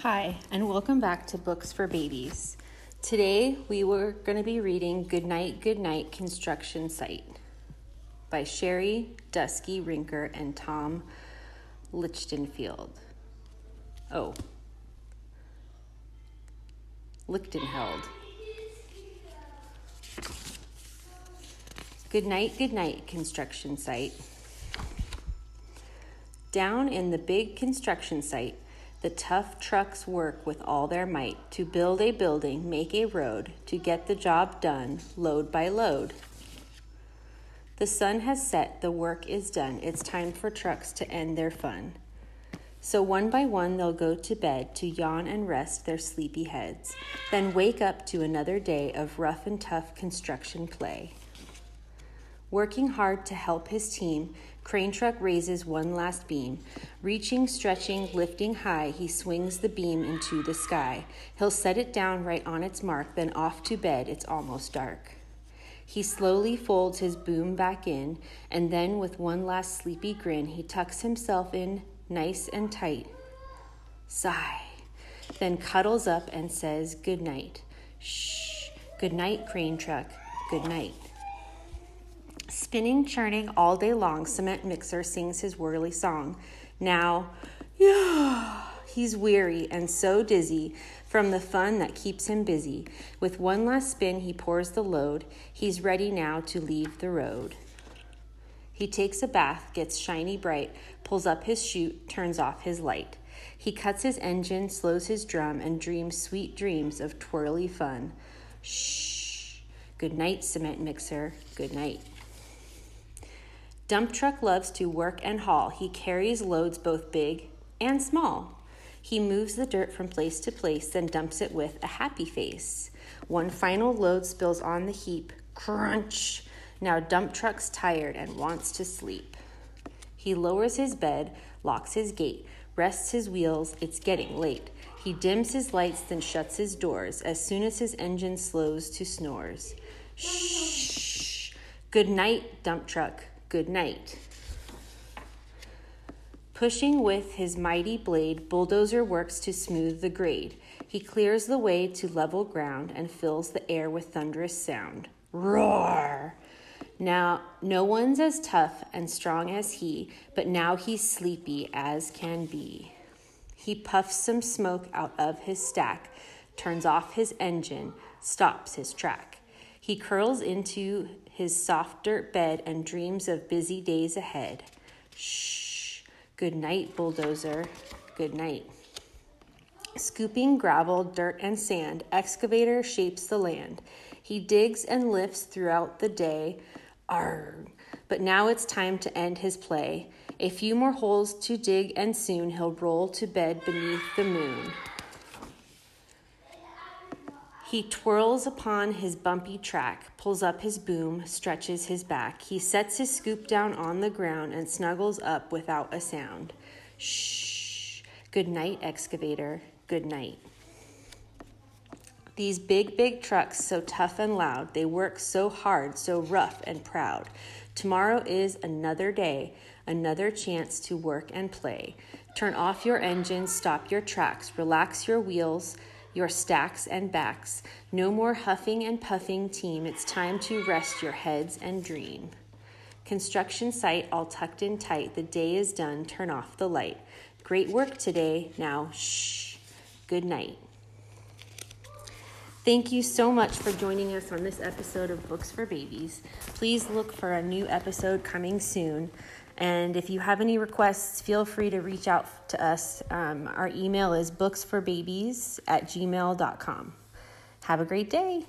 Hi, and welcome back to Books for Babies. Today we were going to be reading Goodnight, Goodnight Construction Site by Sherri Duskey Rinker and Tom Lichtenfield. Oh, Lichtenheld. Goodnight, Goodnight Construction Site. Down in the big construction site, the tough trucks work with all their might to build a building, make a road, to get the job done, load by load. The sun has set, the work is done. It's time for trucks to end their fun. So one by one they'll go to bed to yawn and rest their sleepy heads, then wake up to another day of rough and tough construction play. Working hard to help his team, Crane Truck raises one last beam. Reaching, stretching, lifting high, he swings the beam into the sky. He'll set it down right on its mark, then off to bed, it's almost dark. He slowly folds his boom back in, and then with one last sleepy grin, he tucks himself in nice and tight. Sigh. Then cuddles up and says, Good night. Shh. Good night, Crane Truck. Good night. Spinning, churning all day long, Cement Mixer sings his whirly song. Now, yeah, he's weary and so dizzy from the fun that keeps him busy. With one last spin, he pours the load. He's ready now to leave the road. He takes a bath, gets shiny bright, pulls up his chute, turns off his light. He cuts his engine, slows his drum, and dreams sweet dreams of twirly fun. Shh. Good night, cement mixer. Good night. Dump truck loves to work and haul. He carries loads both big and small. He moves the dirt from place to place, then dumps it with a happy face. One final load spills on the heap. Crunch! Now dump truck's tired and wants to sleep. He lowers his bed, locks his gate, rests his wheels. It's getting late. He dims his lights, then shuts his doors as soon as his engine slows to snores. Shh! Good night, dump truck good night. Pushing with his mighty blade, Bulldozer works to smooth the grade. He clears the way to level ground and fills the air with thunderous sound. Roar! Now, no one's as tough and strong as he, but now he's sleepy as can be. He puffs some smoke out of his stack, turns off his engine, stops his track. He curls into his soft dirt bed and dreams of busy days ahead. Shh. Good night, bulldozer. Good night. Scooping gravel, dirt, and sand, excavator shapes the land. He digs and lifts throughout the day. Arrgh. But now it's time to end his play. A few more holes to dig, and soon he'll roll to bed beneath the moon. He twirls upon his bumpy track, pulls up his boom, stretches his back. He sets his scoop down on the ground and snuggles up without a sound. Shh. Good night, excavator. Good night. These big, big trucks, so tough and loud, they work so hard, so rough and proud. Tomorrow is another day, another chance to work and play. Turn off your engines, stop your tracks, relax your wheels your stacks and backs. No more huffing and puffing, team. It's time to rest your heads and dream. Construction site all tucked in tight. The day is done. Turn off the light. Great work today. Now, shh. Good night. Thank you so much for joining us on this episode of Books for Babies. Please look for a new episode coming soon. And if you have any requests, feel free to reach out to us. Um, our email is booksforbabies at gmail.com. Have a great day.